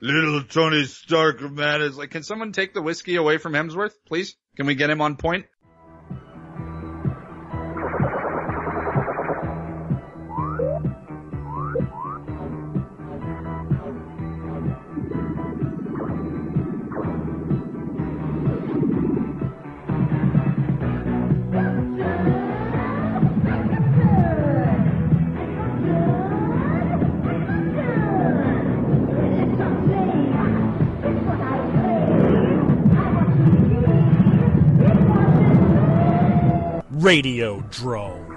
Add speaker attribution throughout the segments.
Speaker 1: little Tony Stark, man, is like, can someone take the whiskey away from Hemsworth, please? Can we get him on point?
Speaker 2: Radio Drome.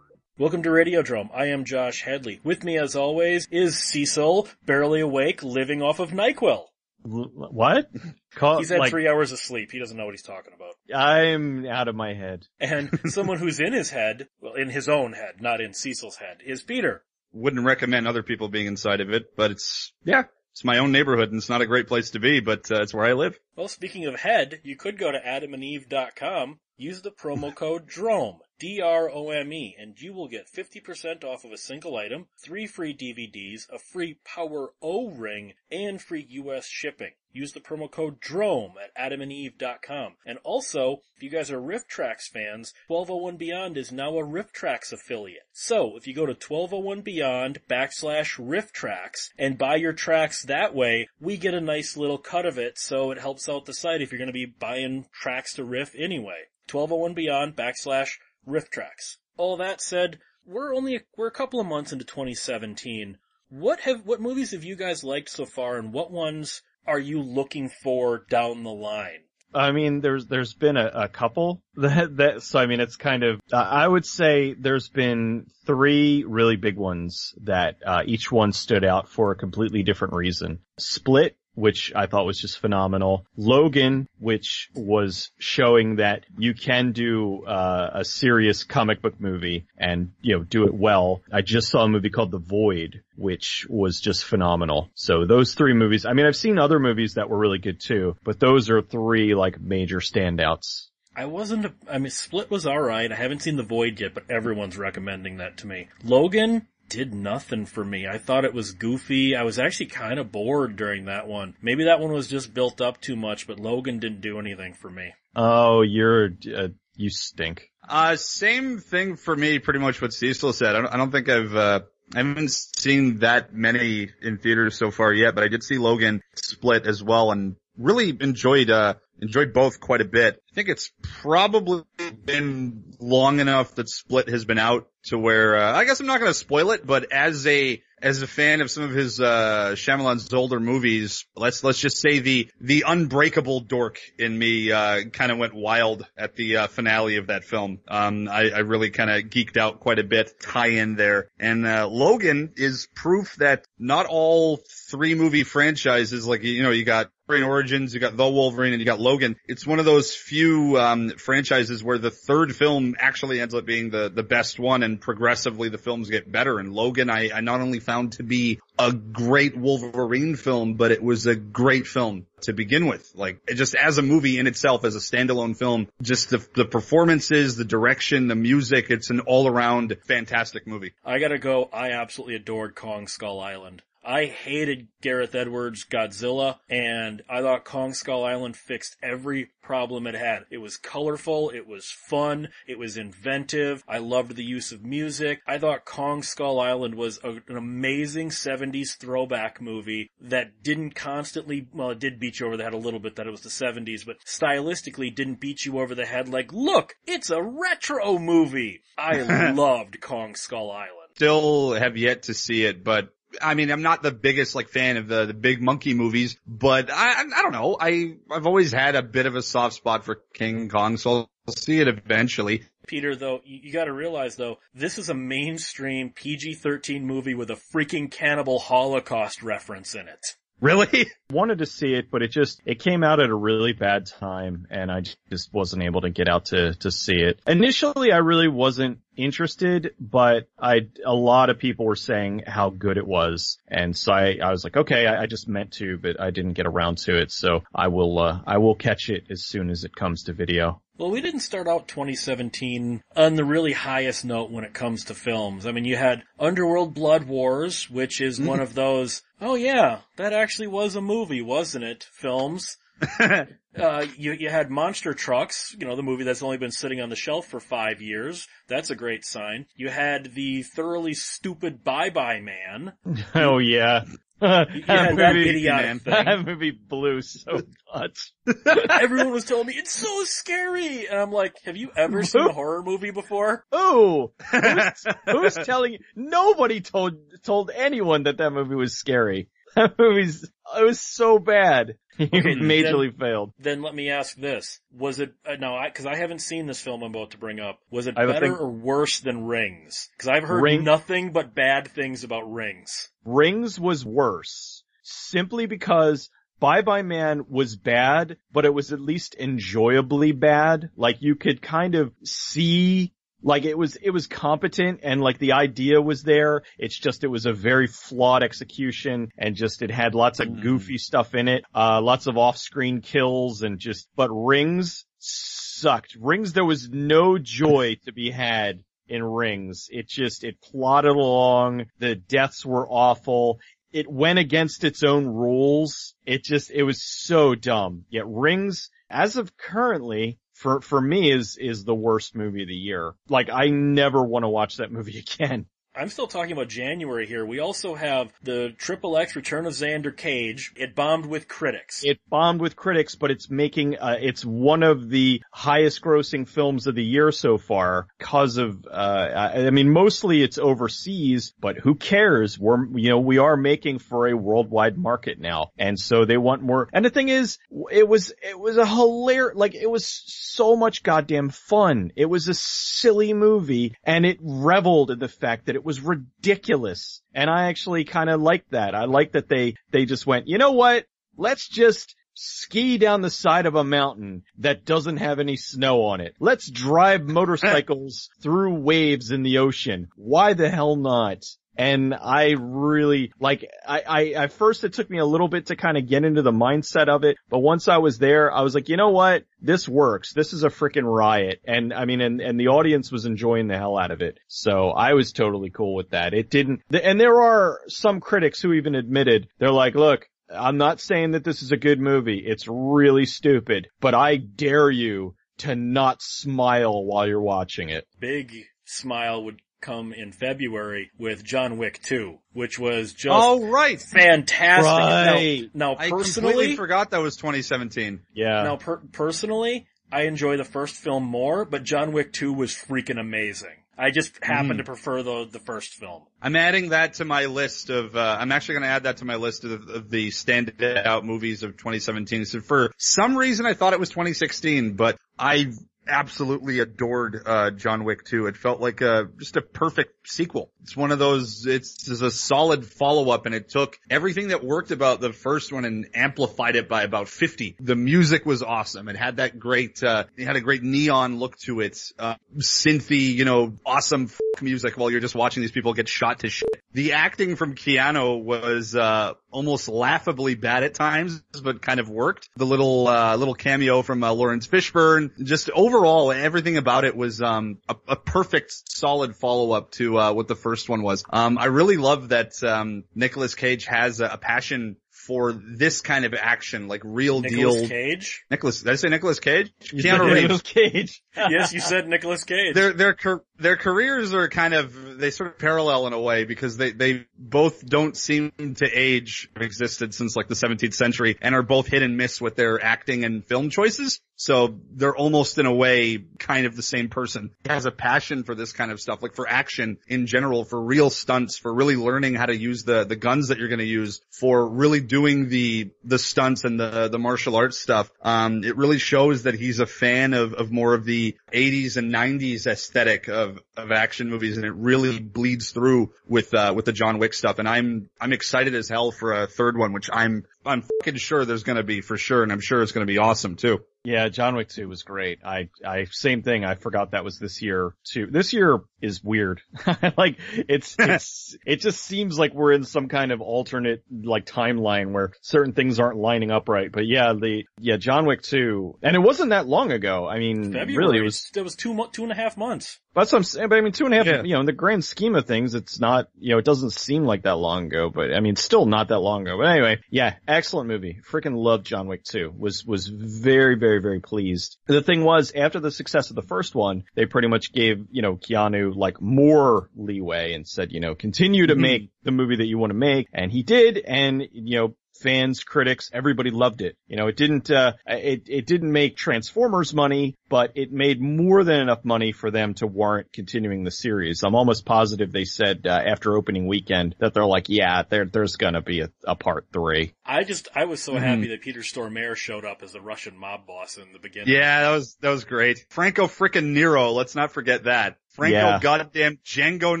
Speaker 2: Welcome to Radio Radiodrome. I am Josh Headley. With me, as always, is Cecil, barely awake, living off of NyQuil.
Speaker 3: What? Call,
Speaker 2: He's had
Speaker 3: like,
Speaker 2: three hours of sleep. He doesn't know what he's talking about.
Speaker 3: I'm out of my head.
Speaker 2: And someone who's in his head, well, in his own head, not in Cecil's head, is Peter.
Speaker 1: Wouldn't recommend other people being inside of it, but it's, yeah, it's my own neighborhood and it's not a great place to be, but uh, it's where I live.
Speaker 2: Well, speaking of head, you could go to adamandeve.com, use the promo code DROME, D-R-O-M-E, and you will get 50% off of a single item, three free DVDs, a free Power O ring, and free US shipping. Use the promo code DROME at adamandeve.com. And also, if you guys are RiffTrax fans, 1201 Beyond is now a RiffTrax affiliate. So, if you go to 1201 Beyond backslash RiffTrax and buy your tracks that way, we get a nice little cut of it, so it helps out the site if you're to be buying tracks to riff anyway. 1201 Beyond backslash RiffTrax. All that said, we're only, we're a couple of months into 2017. What have, what movies have you guys liked so far and what ones are you looking for down the line?
Speaker 3: I mean, there's there's been a, a couple that that so I mean it's kind of uh, I would say there's been three really big ones that uh, each one stood out for a completely different reason. Split, which I thought was just phenomenal. Logan, which was showing that you can do uh, a serious comic book movie and you know do it well. I just saw a movie called The Void, which was just phenomenal. So those three movies. I mean, I've seen other movies that were really good too, but those are three like major standouts.
Speaker 2: I wasn't, I mean, Split was alright. I haven't seen The Void yet, but everyone's recommending that to me. Logan did nothing for me. I thought it was goofy. I was actually kind of bored during that one. Maybe that one was just built up too much, but Logan didn't do anything for me.
Speaker 3: Oh, you're uh, you stink.
Speaker 1: Uh, same thing for me, pretty much what Cecil said. I don't, I don't think I've, uh, I haven't seen that many in theaters so far yet, but I did see Logan split as well and really enjoyed, uh, enjoyed both quite a bit. I think it's probably been long enough that Split has been out to where, uh, I guess I'm not going to spoil it, but as a, as a fan of some of his, uh, Shyamalan's older movies, let's, let's just say the, the unbreakable dork in me, uh, kind of went wild at the, uh, finale of that film. Um, I, I really kind of geeked out quite a bit, tie in there. And, uh, Logan is proof that not all three movie franchises, like, you know, you got Wolverine Origins, you got The Wolverine, and you got Logan. It's one of those few um, franchises where the third film actually ends up being the the best one, and progressively the films get better. And Logan, I, I not only found to be a great Wolverine film, but it was a great film to begin with. Like just as a movie in itself, as a standalone film, just the the performances, the direction, the music, it's an all around fantastic movie.
Speaker 2: I gotta go. I absolutely adored Kong Skull Island. I hated Gareth Edwards' Godzilla, and I thought Kong Skull Island fixed every problem it had. It was colorful, it was fun, it was inventive, I loved the use of music. I thought Kong Skull Island was a, an amazing 70s throwback movie that didn't constantly, well, it did beat you over the head a little bit that it was the 70s, but stylistically didn't beat you over the head like, look, it's a retro movie! I loved Kong Skull Island.
Speaker 1: Still have yet to see it, but I mean, I'm not the biggest like fan of the the big monkey movies, but I I don't know. I I've always had a bit of a soft spot for King Kong, so I'll see it eventually.
Speaker 2: Peter, though, you, gotta realize though, this is a mainstream PG-13 movie with a freaking cannibal holocaust reference in it.
Speaker 1: Really?
Speaker 3: Wanted to see it, but it just, it came out at a really bad time and I just wasn't able to get out to, to see it. Initially, I really wasn't interested, but I a lot of people were saying how good it was, and so I, I was like, okay, I, I just meant to, but I didn't get around to it, so I will uh, I will catch it as soon as it comes to video.
Speaker 2: Well, we didn't start out 2017 on the really highest note when it comes to films. I mean, you had Underworld Blood Wars, which is one of those, oh yeah, that actually was a movie, wasn't it? Films. Uh, you, you had Monster Trucks, you know, the movie that's only been sitting on the shelf for five years. That's a great sign. You had the thoroughly stupid Bye Bye Man.
Speaker 3: oh yeah.
Speaker 2: Had that
Speaker 1: man.
Speaker 2: thing.
Speaker 3: that movie blew so much.
Speaker 2: Everyone was telling me, it's so scary! And I'm like, have you ever seen a horror movie before?
Speaker 3: Ooh, who's, who's telling you? Nobody told told anyone that that movie was scary. That movie's it was so bad. It majorly failed.
Speaker 2: Then let me ask this. Was it, uh, no, I, cause I haven't seen this film I'm about to bring up. Was it better
Speaker 3: thing-
Speaker 2: or worse than Rings? Cause I've heard
Speaker 3: Ring-
Speaker 2: nothing but bad things about Rings.
Speaker 3: Rings was worse simply because Bye Bye Man was bad, but it was at least enjoyably bad. Like you could kind of see like it was, it was competent and like the idea was there. It's just, it was a very flawed execution and just it had lots of
Speaker 1: Mm.
Speaker 3: goofy stuff in it, uh, lots of off-screen kills and just, but Rings sucked. Rings, there was no joy to be had in Rings. It just, it plodded along. The deaths were awful. It went against its own rules. It just, it was so dumb. Yet Rings, as of currently, for, for me is, is the worst movie of the year. Like I never want to watch that movie again.
Speaker 2: I'm still talking about January here. We also have the Triple X Return of Xander Cage. It bombed with critics.
Speaker 3: It bombed with critics, but it's making, uh, it's one of the highest grossing films of the year so far because of, uh, I mean, mostly it's overseas, but who cares? We're, you know, we are making for a worldwide market now. And so they want more. And the thing is, it was, it was a hilarious, like it was so much goddamn fun. It was a silly movie and it reveled in the fact that it was ridiculous. And I actually kind of liked that. I like that they, they just went, you know what? Let's just ski down the side of a mountain that doesn't have any snow on it. Let's drive motorcycles through waves in the ocean. Why the hell not? And I really, like, I, I, at first it took me a little bit to kind of get into the mindset of it, but once I was there, I was like, you know what? This works. This is a freaking riot. And I mean, and, and the audience was enjoying the hell out of it. So I was totally cool with that. It didn't, and there are some critics who even admitted, they're like, look, I'm not saying that this is a good movie. It's really stupid, but I dare you to not smile while you're watching it.
Speaker 2: Big smile would come in February with John Wick 2, which was just
Speaker 1: Oh, right.
Speaker 2: fantastic.
Speaker 3: Right.
Speaker 2: Now, now
Speaker 1: I completely forgot that was 2017.
Speaker 3: Yeah.
Speaker 2: now per- personally, I enjoy the first film more, but John Wick 2 was freaking amazing. I just happen
Speaker 1: Mhm.
Speaker 2: to prefer the the first film.
Speaker 1: I'm adding that to my list of, uh, I'm actually going to add that to my list of, of the standout movies of 2017. So for some reason I thought it was 2016, but I absolutely adored, uh, John Wick 2. It felt like a, just a perfect sequel. It's one of those, it's, it's a solid follow-up and it took everything that worked about the first one and amplified it by about 50. The music was awesome. It had that great, uh, it had a great neon look to it, uh, synthy, you know, awesome music while you're just watching these people get shot to shit. The acting from Keanu was, uh, almost laughably bad at times, but kind of worked. The little, uh, little cameo from, uh, Laurence Fishburne, just overall, everything about it was, um, a, a perfect, solid follow-up to, uh, what the first one was. Um, I really love that, um, Nicolas Cage has a, a passion for this kind of action, like real
Speaker 2: Nicolas
Speaker 1: deal.
Speaker 2: Cage?
Speaker 1: Nicholas, did I say Nicolas Cage? Keanu Reeves.
Speaker 3: Cage.
Speaker 2: yes, you said Nicolas Cage.
Speaker 1: Their their their careers are kind of they sort of parallel in a way because they they both don't seem to age existed since like the 17th century and are both hit and miss with their acting and film choices. So they're almost in a way kind of the same person. He has a passion for this kind of stuff, like for action in general, for real stunts, for really learning how to use the the guns that you're going to use, for really doing the the stunts and the the martial arts stuff. Um, it really shows that he's a fan of of more of the the 80s and 90s aesthetic of, of action movies and it really bleeds through with, uh, with the John Wick stuff. And I'm, I'm excited as hell for a third one, which I'm, I'm fucking sure there's gonna be for sure. And I'm sure it's gonna be awesome too.
Speaker 3: Yeah, John Wick 2 was great. I, I, same thing. I forgot that was this year too. This year is weird. like, it's, it's, it just seems like we're in some kind of alternate, like, timeline where certain things aren't lining up right. But yeah, the, yeah, John Wick 2, and it wasn't that long ago. I mean,
Speaker 2: February.
Speaker 3: really, it was,
Speaker 2: It was two mo- two and a half months.
Speaker 3: that's what I'm saying. But I mean, two and a half,
Speaker 1: Yeah.
Speaker 3: you know, in the grand scheme of things, it's not, you know, it doesn't seem like that long ago, but I mean, still not that long ago. But anyway, yeah, excellent movie. Freaking loved John Wick 2. Was, was very, very, very pleased. The thing was, after the success of the first one, they pretty much gave, you know, Keanu like more leeway and said, you know, continue to
Speaker 1: Mhm.
Speaker 3: make the movie that you want to make. And he did. And, you know, fans, critics, everybody loved it. You know, it didn't, uh, it, it didn't make Transformers money, but it made more than enough money for them to warrant continuing the series. I'm almost positive they said, uh, after opening weekend that they're like, yeah, there, there's gonna be a, a part three.
Speaker 2: I just, I was so
Speaker 1: Mhm.
Speaker 2: happy that Peter Stormare showed up as the Russian mob boss in the beginning.
Speaker 1: Yeah, that was, that was great. Franco frickin' Nero. Let's not forget that. Franco
Speaker 3: Yeah.
Speaker 1: goddamn Django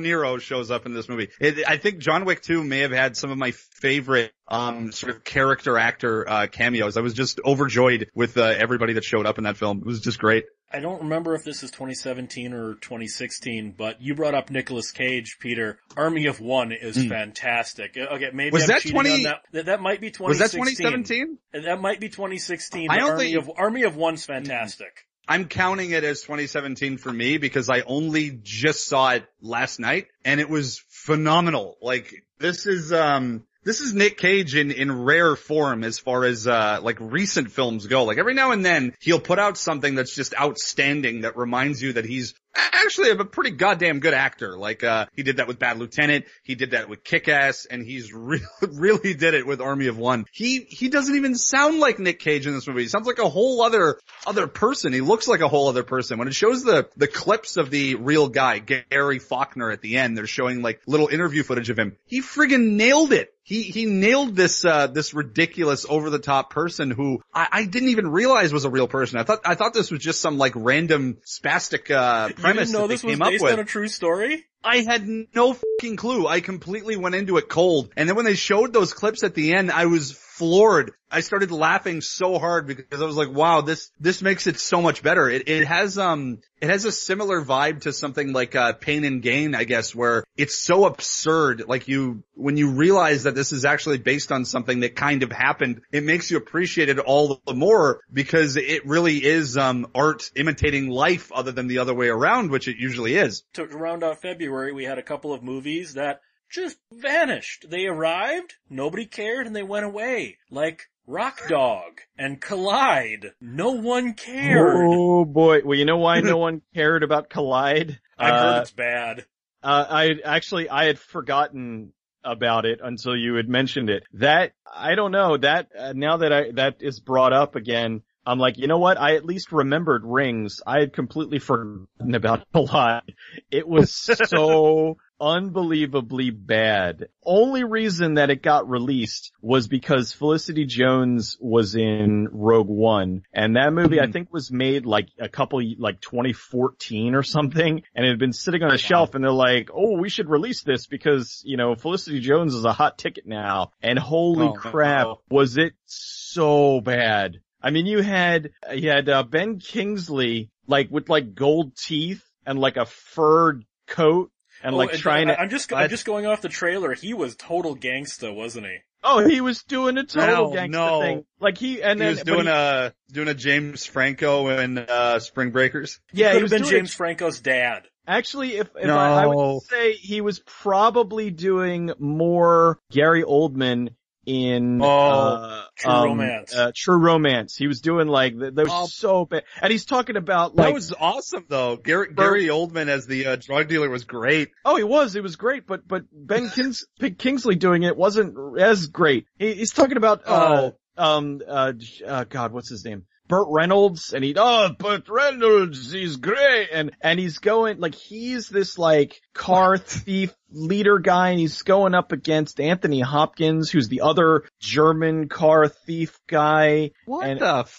Speaker 1: Nero shows up in this movie. It, I think John Wick 2 may have had some of my favorite, um, sort of character actor, uh, cameos. I was just overjoyed with, uh, everybody that showed up in that film. It was just great.
Speaker 2: I don't remember if this is 2017 or 2016, but you brought up Nicolas Cage, Peter. Army of One is
Speaker 1: Mm.
Speaker 2: fantastic. Uh, Okay, maybe
Speaker 1: Was
Speaker 2: I'm
Speaker 1: that 20
Speaker 2: that. that. That might be
Speaker 1: Was that 2017?
Speaker 2: That might be 2016.
Speaker 1: I don't
Speaker 2: Army
Speaker 1: think-
Speaker 2: of Army of One's fantastic.
Speaker 1: I'm counting it as 2017 for me because I only just saw it last night and it was phenomenal. Like this is, um, this is Nick Cage in, in rare form as far as, uh, like recent films go. Like every now and then he'll put out something that's just outstanding that reminds you that he's actually a pretty goddamn good actor. Like, uh, he did that with Bad Lieutenant. He did that with Kick-Ass and he's really, really did it with Army of One. He, he doesn't even sound like Nick Cage in this movie. He sounds like a whole other, other person. He looks like a whole other person. When it shows the, the clips of the real guy, Gary Faulkner at the end, they're showing like little interview footage of him. He friggin' nailed it. He, he nailed this, uh, this ridiculous over the top person who I, I didn't even realize was a real person. I thought, I thought this was just some like random spastic, uh,
Speaker 2: You
Speaker 1: premise
Speaker 2: didn't know this was based on a true story?
Speaker 1: I had no fucking clue. I completely went into it cold. And then when they showed those clips at the end, I was floored. I started laughing so hard because I was like, wow, this, this makes it so much better. It, it has, um, it has a similar vibe to something like, uh, Pain and Gain, I guess, where it's so absurd. Like you, when you realize that this is actually based on something that kind of happened, it makes you appreciate it all the more because it really is, um, art imitating life other than the other way around, which it usually is.
Speaker 2: To round out February, we had a couple of movies that just vanished. They arrived, nobody cared, and they went away. Like Rock Dog and Collide. No one cared.
Speaker 3: Oh boy. Well, you know why no one cared about Collide?
Speaker 2: I
Speaker 3: Uh,
Speaker 2: heard it's bad.
Speaker 3: Uh, I actually I had forgotten about it until you had mentioned it. That I don't know that uh, now that I that is brought up again. I'm like, you know what? I at least remembered rings. I had completely forgotten about a lot. It was so unbelievably bad. Only reason that it got released was because Felicity Jones was in Rogue One, and that movie I mm-hmm. think was made like a couple, like 2014 or something, and it had been sitting on a shelf, and they're like, oh, we should release this because, you know, Felicity Jones is a hot ticket now, and holy
Speaker 1: Oh,
Speaker 3: crap,
Speaker 1: no.
Speaker 3: was it so bad. I mean, you had, you had, uh, Ben Kingsley, like, with like gold teeth and like a furred coat and
Speaker 2: Oh,
Speaker 3: like
Speaker 2: and
Speaker 3: trying
Speaker 2: I-
Speaker 3: to,
Speaker 2: I'm just,
Speaker 1: I-
Speaker 2: I'm just going off the trailer. He was total gangsta, wasn't he?
Speaker 3: oh, he was doing a total
Speaker 1: Oh,
Speaker 3: gangster
Speaker 1: no.
Speaker 3: thing. Like he, and then
Speaker 1: he
Speaker 3: then,
Speaker 1: was doing
Speaker 3: he-
Speaker 1: a doing a James Franco and uh Spring Breakers.
Speaker 3: yeah,
Speaker 2: Could
Speaker 3: he
Speaker 2: have
Speaker 3: was
Speaker 2: been
Speaker 3: doing
Speaker 2: James Franco's dad.
Speaker 3: Actually, if, if I, I would say he was probably doing more Gary Oldman in
Speaker 1: Oh,
Speaker 3: uh,
Speaker 2: True
Speaker 3: um,
Speaker 2: Romance.
Speaker 3: Uh, True Romance. He was doing like that was
Speaker 1: Oh.
Speaker 3: so bad, and he's talking about like That
Speaker 1: was awesome though. Gary, Gary Oldman as the uh, drug dealer was great.
Speaker 3: Oh, he was. It was great, but but Ben Kings, Kingsley doing it wasn't as great. He, he's talking about uh, um uh, uh God, what's his name? Burt Reynolds, and he oh Burt Reynolds, he's great, and and he's going like he's this like car thief leader guy, and he's going up against Anthony Hopkins, who's the other German car thief guy.
Speaker 1: What
Speaker 3: And-
Speaker 1: the? F-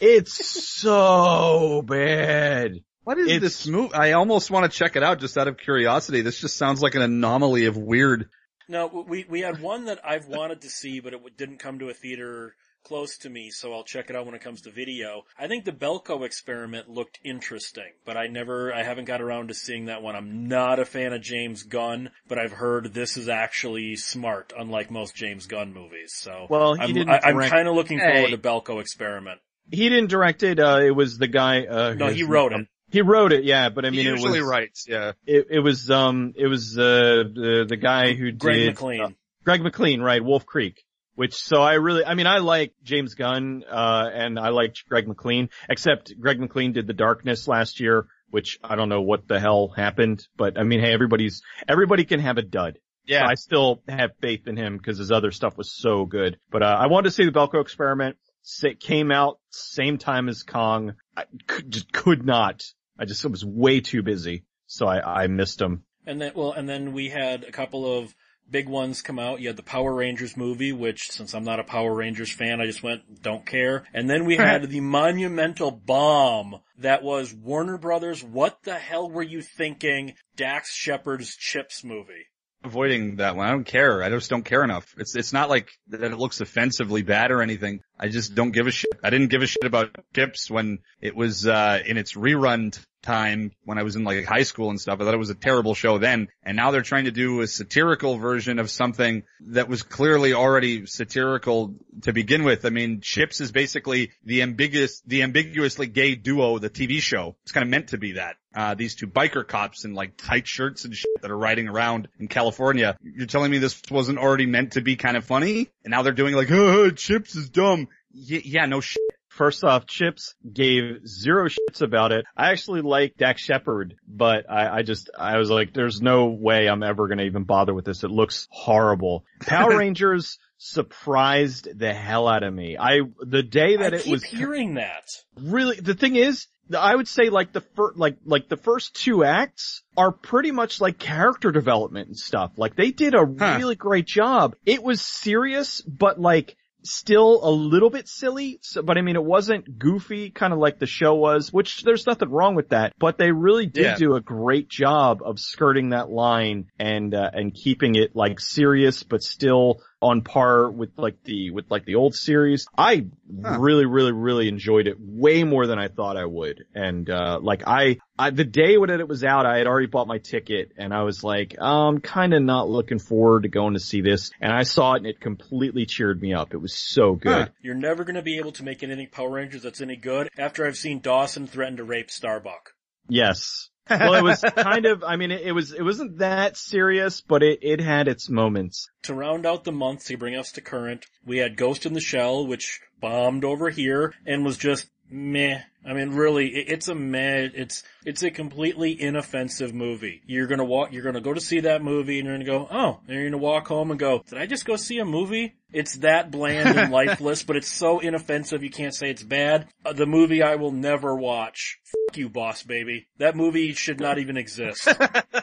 Speaker 3: It's so bad.
Speaker 1: What is
Speaker 3: It's-
Speaker 1: this movie? I almost want to check it out just out of curiosity. This just sounds like an anomaly of weird.
Speaker 2: No, we we had one that I've wanted to see, but it didn't come to a theater close to me, so I'll check it out when it comes to video. I think the Belko experiment looked interesting, but I never, I haven't got around to seeing that one. I'm not a fan of James Gunn, but I've heard this is actually smart, unlike most James Gunn movies. So,
Speaker 3: Well, he
Speaker 2: I'm,
Speaker 3: didn't
Speaker 2: I, I'm kind of looking
Speaker 1: Hey.
Speaker 2: forward to Belko experiment.
Speaker 3: He didn't direct it. Uh, it was the guy. Uh,
Speaker 2: No,
Speaker 3: his-
Speaker 2: he wrote it.
Speaker 3: He wrote it, yeah. But I mean,
Speaker 1: he
Speaker 3: it
Speaker 1: usually
Speaker 3: was
Speaker 1: writes, yeah.
Speaker 3: it, it was um it was uh the the guy who
Speaker 2: Greg
Speaker 3: did Greg
Speaker 2: McLean.
Speaker 3: uh, Greg McLean, right? Wolf Creek. Which so I really I mean I like James Gunn uh and I like Greg McLean except Greg McLean did The Darkness last year which I don't know what the hell happened but I mean hey everybody's everybody can have a dud.
Speaker 1: Yeah.
Speaker 3: I still have faith in him because his other stuff was so good. But uh, I wanted to see the Belko experiment. It came out same time as Kong. I could, just could not. I just was way too busy, so I, I missed him.
Speaker 2: And then, well, and then we had a couple of big ones come out. You had the Power Rangers movie, which since I'm not a Power Rangers fan, I just went, don't care. And then we had the monumental bomb that was Warner Brothers. What the hell were you thinking? Dax Shepard's Chips movie.
Speaker 1: avoiding that one. I don't care. I just don't care enough. It's it's not like that it looks offensively bad or anything. I just don't give a shit. I didn't give a shit about Chips when it was uh in its rerun time when I was in like high school and stuff. I thought it was a terrible show then. And now they're trying to do a satirical version of something that was clearly already satirical to begin with. I mean, Chips is basically the ambiguous the ambiguously gay duo, the TV show. It's kind of meant to be that. Uh, these two biker cops in like tight shirts and shit that are riding around in California. You're telling me this wasn't already meant to be kind of funny? And now they're doing like, oh, Chips is dumb. Y- yeah, no shit.
Speaker 3: First off, Chips gave zero shits about it. I actually like Dax Shepard, but I, I just, I was like, there's no way I'm ever gonna even bother with this. It looks horrible. Power Rangers surprised the hell out of me. I, the day that
Speaker 2: I
Speaker 3: it was
Speaker 2: hearing that.
Speaker 3: really, the thing is, I would say like the first, like, like the first two acts are pretty much like character development and stuff. Like they did a
Speaker 1: Huh.
Speaker 3: really great job. It was serious, but like, still a little bit silly, so, but I mean it wasn't goofy, kind of like the show was, which there's nothing wrong with that, but they really did
Speaker 1: Yeah.
Speaker 3: do a great job of skirting that line and, uh, and keeping it like serious, but still on par with like the, with like the old series. I
Speaker 1: Huh.
Speaker 3: really, really, really enjoyed it way more than I thought I would. And, uh, like I, I, the day when it was out, I had already bought my ticket and I was like, I'm kind of not looking forward to going to see this. And I saw it and it completely cheered me up. It was so good.
Speaker 1: Huh.
Speaker 2: You're never going to be able to make anything Power Rangers that's any good after I've seen Dawson threaten to rape Starbuck.
Speaker 3: Yes. Well, it was kind of, I mean, it, it was, it wasn't that serious, but it, it had its moments.
Speaker 2: To round out the month, to bring us to current, we had Ghost in the Shell, which bombed over here and was just meh. I mean, really, it, it's a meh. It's it's a completely inoffensive movie. You're gonna walk. You're gonna go to see that movie, and you're gonna go, oh, and you're gonna walk home and go, did I just go see a movie? It's that bland and lifeless, but it's so inoffensive you can't say it's bad. Uh, the movie I will never watch. You, boss baby. That movie should not even exist.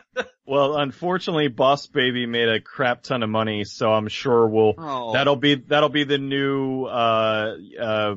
Speaker 3: Well, unfortunately, Boss Baby made a crap ton of money, so I'm sure we'll,
Speaker 1: Oh.
Speaker 3: that'll be, that'll be the new, uh, uh,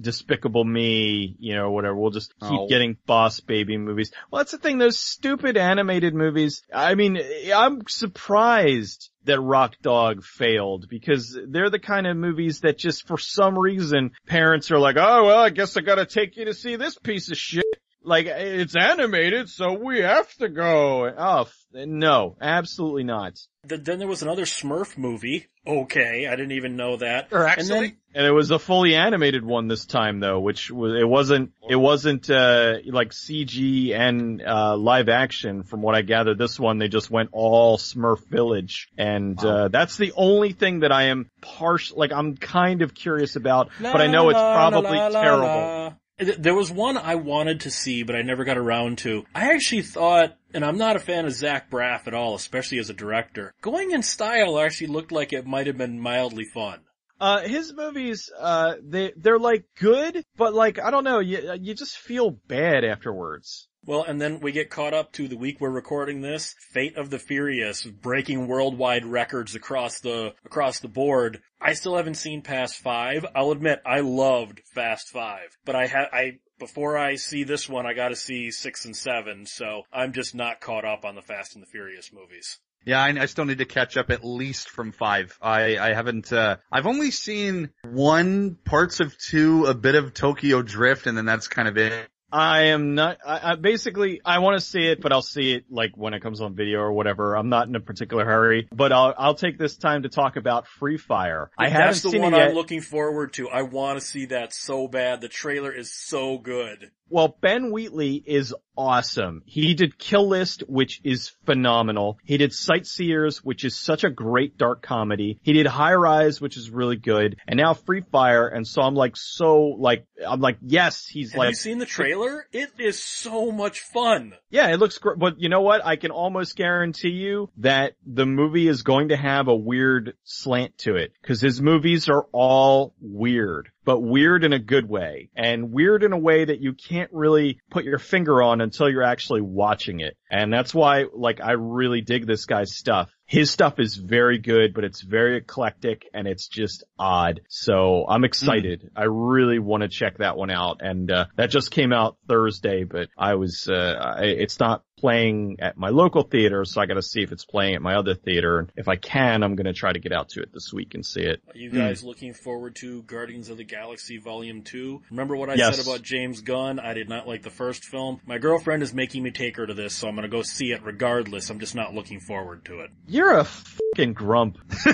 Speaker 3: Despicable Me, you know, whatever. We'll just keep
Speaker 1: Oh.
Speaker 3: getting Boss Baby movies. Well, that's the thing, those stupid animated movies, I mean, I'm surprised that Rock Dog failed because they're the kind of movies that just for some reason parents are like, oh well, I guess I gotta take you to see this piece of shit. Like it's animated, so we have to go. Oh no, absolutely not.
Speaker 2: Th- then there was another Smurf movie. Okay, I didn't even know that.
Speaker 1: Or
Speaker 2: And
Speaker 1: actually,
Speaker 2: then-
Speaker 3: And it was a fully animated one this time though, which was, it wasn't, it wasn't, uh, like CG and, uh, live action from what I gathered. This one, they just went all Smurf Village. And, uh, that's the only thing that I am partial, like I'm kind of curious about, but I know it's
Speaker 2: La, la,
Speaker 3: probably
Speaker 2: la, la,
Speaker 3: terrible.
Speaker 2: There was one I wanted to see, but I never got around to. I actually thought, and I'm not a fan of Zach Braff at all, especially as a director. Going in style actually looked like it might have been mildly fun.
Speaker 3: Uh, his movies, uh, they, they're like good, but like, I don't know, you, you just feel bad afterwards.
Speaker 2: Well, and then we get caught up to the week we're recording this, Fate of the Furious, breaking worldwide records across the, across the board. I still haven't seen past five. I'll admit, I loved Fast Five, but I had, I, before I see this one, I gotta see six and seven, so I'm just not caught up on the Fast and the Furious movies.
Speaker 1: Yeah, I, I, still need to catch up at least from five. I, I haven't, uh, I've only seen one, parts of two, a bit of Tokyo Drift, and then that's kind of it.
Speaker 3: I am not, I, I basically, I want to see it, but I'll see it like when it comes on video or whatever. I'm not in a particular hurry, but I'll, I'll take this time to talk about Free Fire. I haven't
Speaker 2: That's the
Speaker 3: seen
Speaker 2: one
Speaker 3: it yet.
Speaker 2: I'm looking forward to. I want to see that so bad. The trailer is so good.
Speaker 3: Well, Ben Wheatley is awesome. He did Kill List, which is phenomenal. He did Sightseers, which is such a great dark comedy. He did High Rise, which is really good. And now Free Fire. And so I'm like, so like, I'm like, yes, he's
Speaker 2: Have
Speaker 3: like, Have
Speaker 2: you seen the trailer? It is so much fun.
Speaker 3: yeah, it looks great. But you know what? I can almost guarantee you that the movie is going to have a weird slant to it. Cause his movies are all weird. But weird in a good way. And weird in a way that you can't really put your finger on until you're actually watching it. And that's why, like, I really dig this guy's stuff. His stuff is very good, but it's very eclectic and it's just odd. So I'm excited. I really want to check that one out. And, uh, that just came out Thursday, but I was, uh, I, it's not playing at my local theater, so I gotta see if it's playing at my other theater. And if I can, I'm gonna try to get out to it this week and see it.
Speaker 2: Are you guys hmm. looking forward to Guardians of the Galaxy Volume 2? Remember what I
Speaker 3: Yes.
Speaker 2: said about James Gunn? I did not like the first film. My girlfriend is making me take her to this, so I'm gonna go see it regardless. I'm just not looking forward to it.
Speaker 3: You're a fucking grump.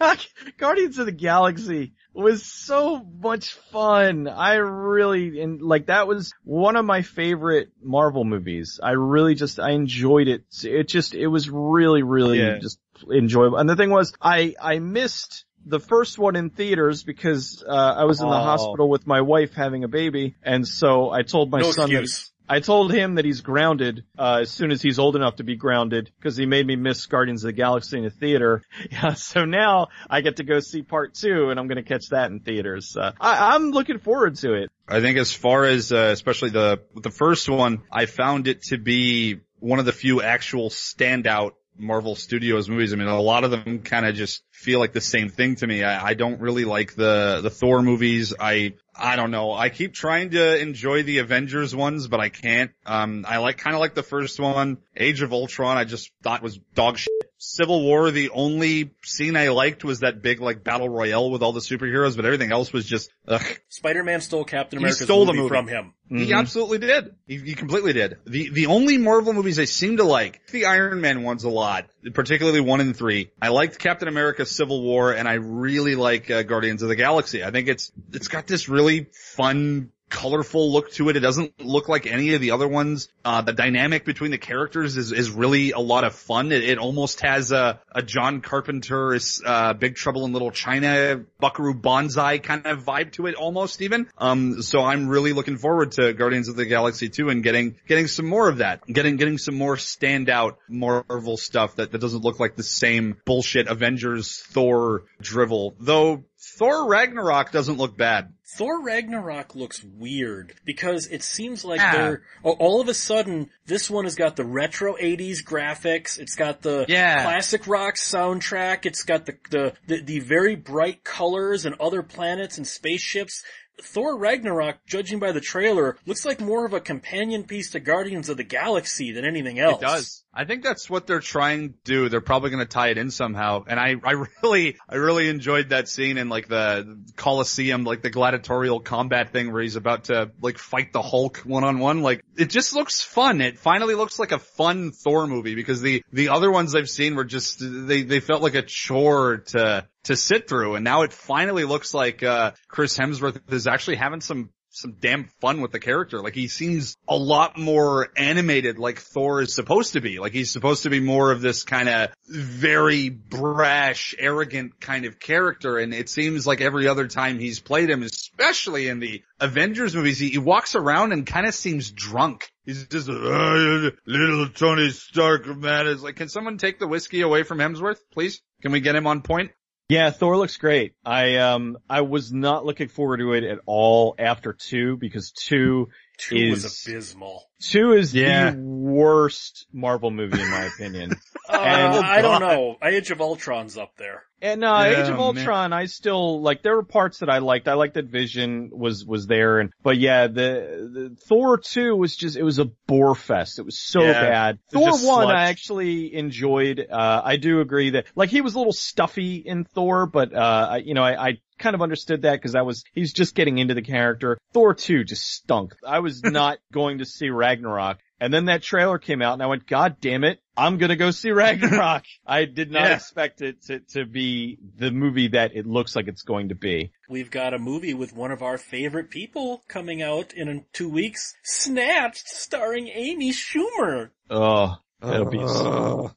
Speaker 3: Guardians of the Galaxy was so much fun. I really, and like that was one of my favorite Marvel movies. I really just, I enjoyed it. It just, it was really, really
Speaker 1: Yeah.
Speaker 3: just enjoyable. And the thing was, I, I missed the first one in theaters because, uh, I was in the
Speaker 1: Oh.
Speaker 3: hospital with my wife having a baby. And so I told my
Speaker 2: no
Speaker 3: son that
Speaker 2: excuse.
Speaker 3: I told him that he's grounded uh, as soon as he's old enough to be grounded because he made me miss Guardians of the Galaxy in the theater. Yeah, so now I get to go see part two, and I'm going to catch that in theaters. Uh, I, I'm looking forward to it.
Speaker 1: I think as far as, uh, especially the, the first one, I found it to be one of the few actual standout Marvel Studios movies. I mean, a lot of them kind of just feel like the same thing to me. I, I don't really like the, the Thor movies. I, I don't know. I keep trying to enjoy the Avengers ones, but I can't. Um, I like, kind of like the first one. Age of Ultron, I just thought was dog shit. Civil War, the only scene I liked was that big like battle royale with all the superheroes, but everything else was just, ugh.
Speaker 2: Spider-Man stole Captain
Speaker 1: He
Speaker 2: America's
Speaker 1: stole the
Speaker 2: movie,
Speaker 1: movie.
Speaker 2: from him.
Speaker 1: He
Speaker 3: Mhm.
Speaker 1: absolutely did. He, he completely did. The the only Marvel movies I seem to like, the Iron Man ones a lot, particularly one and three. I liked Captain America: Civil War, and I really like uh, Guardians of the Galaxy. I think it's it's got this really fun. Colorful look to it. It doesn't look like any of the other ones. Uh, the dynamic between the characters is, is really a lot of fun. It, it almost has a, a John Carpenter, uh, Big Trouble in Little China, Buckaroo Banzai kind of vibe to it almost even. Um, so I'm really looking forward to Guardians of the Galaxy 2 and getting, getting some more of that. Getting, getting some more standout Marvel stuff that, that doesn't look like the same bullshit Avengers Thor drivel. Though Thor Ragnarok doesn't look bad.
Speaker 2: Thor Ragnarok looks weird because it seems like
Speaker 1: Ah.
Speaker 2: they're all of a sudden this one has got the retro 80s graphics, it's got the
Speaker 1: Yeah.
Speaker 2: classic rock soundtrack, it's got the, the the the very bright colors and other planets and spaceships. Thor Ragnarok, judging by the trailer, looks like more of a companion piece to Guardians of the Galaxy than anything else.
Speaker 1: It does. I think that's what they're trying to do. They're probably going to tie it in somehow. And I, I really, I really enjoyed that scene in like the Coliseum, like the gladiatorial combat thing where he's about to like fight the Hulk one on one. Like it just looks fun. It finally looks like a fun Thor movie because the, the other ones I've seen were just, they, they felt like a chore to, to sit through. And now it finally looks like, uh, Chris Hemsworth is actually having some some damn fun with the character. Like he seems a lot more animated like Thor is supposed to be. Like he's supposed to be more of this kind of very brash, arrogant kind of character. And it seems like every other time he's played him, especially in the Avengers movies, he, he walks around and kind of seems drunk. He's just uh, little Tony Stark, man. It's like, can someone take the whiskey away from Hemsworth, please? Can we get him on point?
Speaker 3: Yeah, Thor looks great. I um I was not looking forward to it at all after two because two
Speaker 2: Two
Speaker 3: is
Speaker 2: was abysmal.
Speaker 3: two is
Speaker 1: Yeah.
Speaker 3: the worst Marvel movie in my opinion.
Speaker 2: Uh,
Speaker 3: And-
Speaker 2: I don't know. Age of Ultron's up there.
Speaker 3: And uh,
Speaker 1: Yeah,
Speaker 3: Age of
Speaker 1: man.
Speaker 3: Ultron, I still like. There were parts that I liked. I liked that Vision was was there, and but yeah, the, the Thor two was just it was a bore fest. It was so
Speaker 1: Yeah,
Speaker 3: bad.
Speaker 1: was
Speaker 3: Thor one. I actually enjoyed. Uh, I do agree that like he was a little stuffy in Thor, but uh, I, you know, I, I kind of understood that because that was he's just getting into the character. Thor two just stunk. I was not going to see Ragnarok. And then that trailer came out and I went, God damn it, I'm gonna go see Ragnarok. I did not
Speaker 1: Yeah.
Speaker 3: expect it to, to be the movie that it looks like it's going to be.
Speaker 2: We've got a movie with one of our favorite people coming out in two weeks. Snatched, starring Amy Schumer.
Speaker 3: Oh, that'll be so.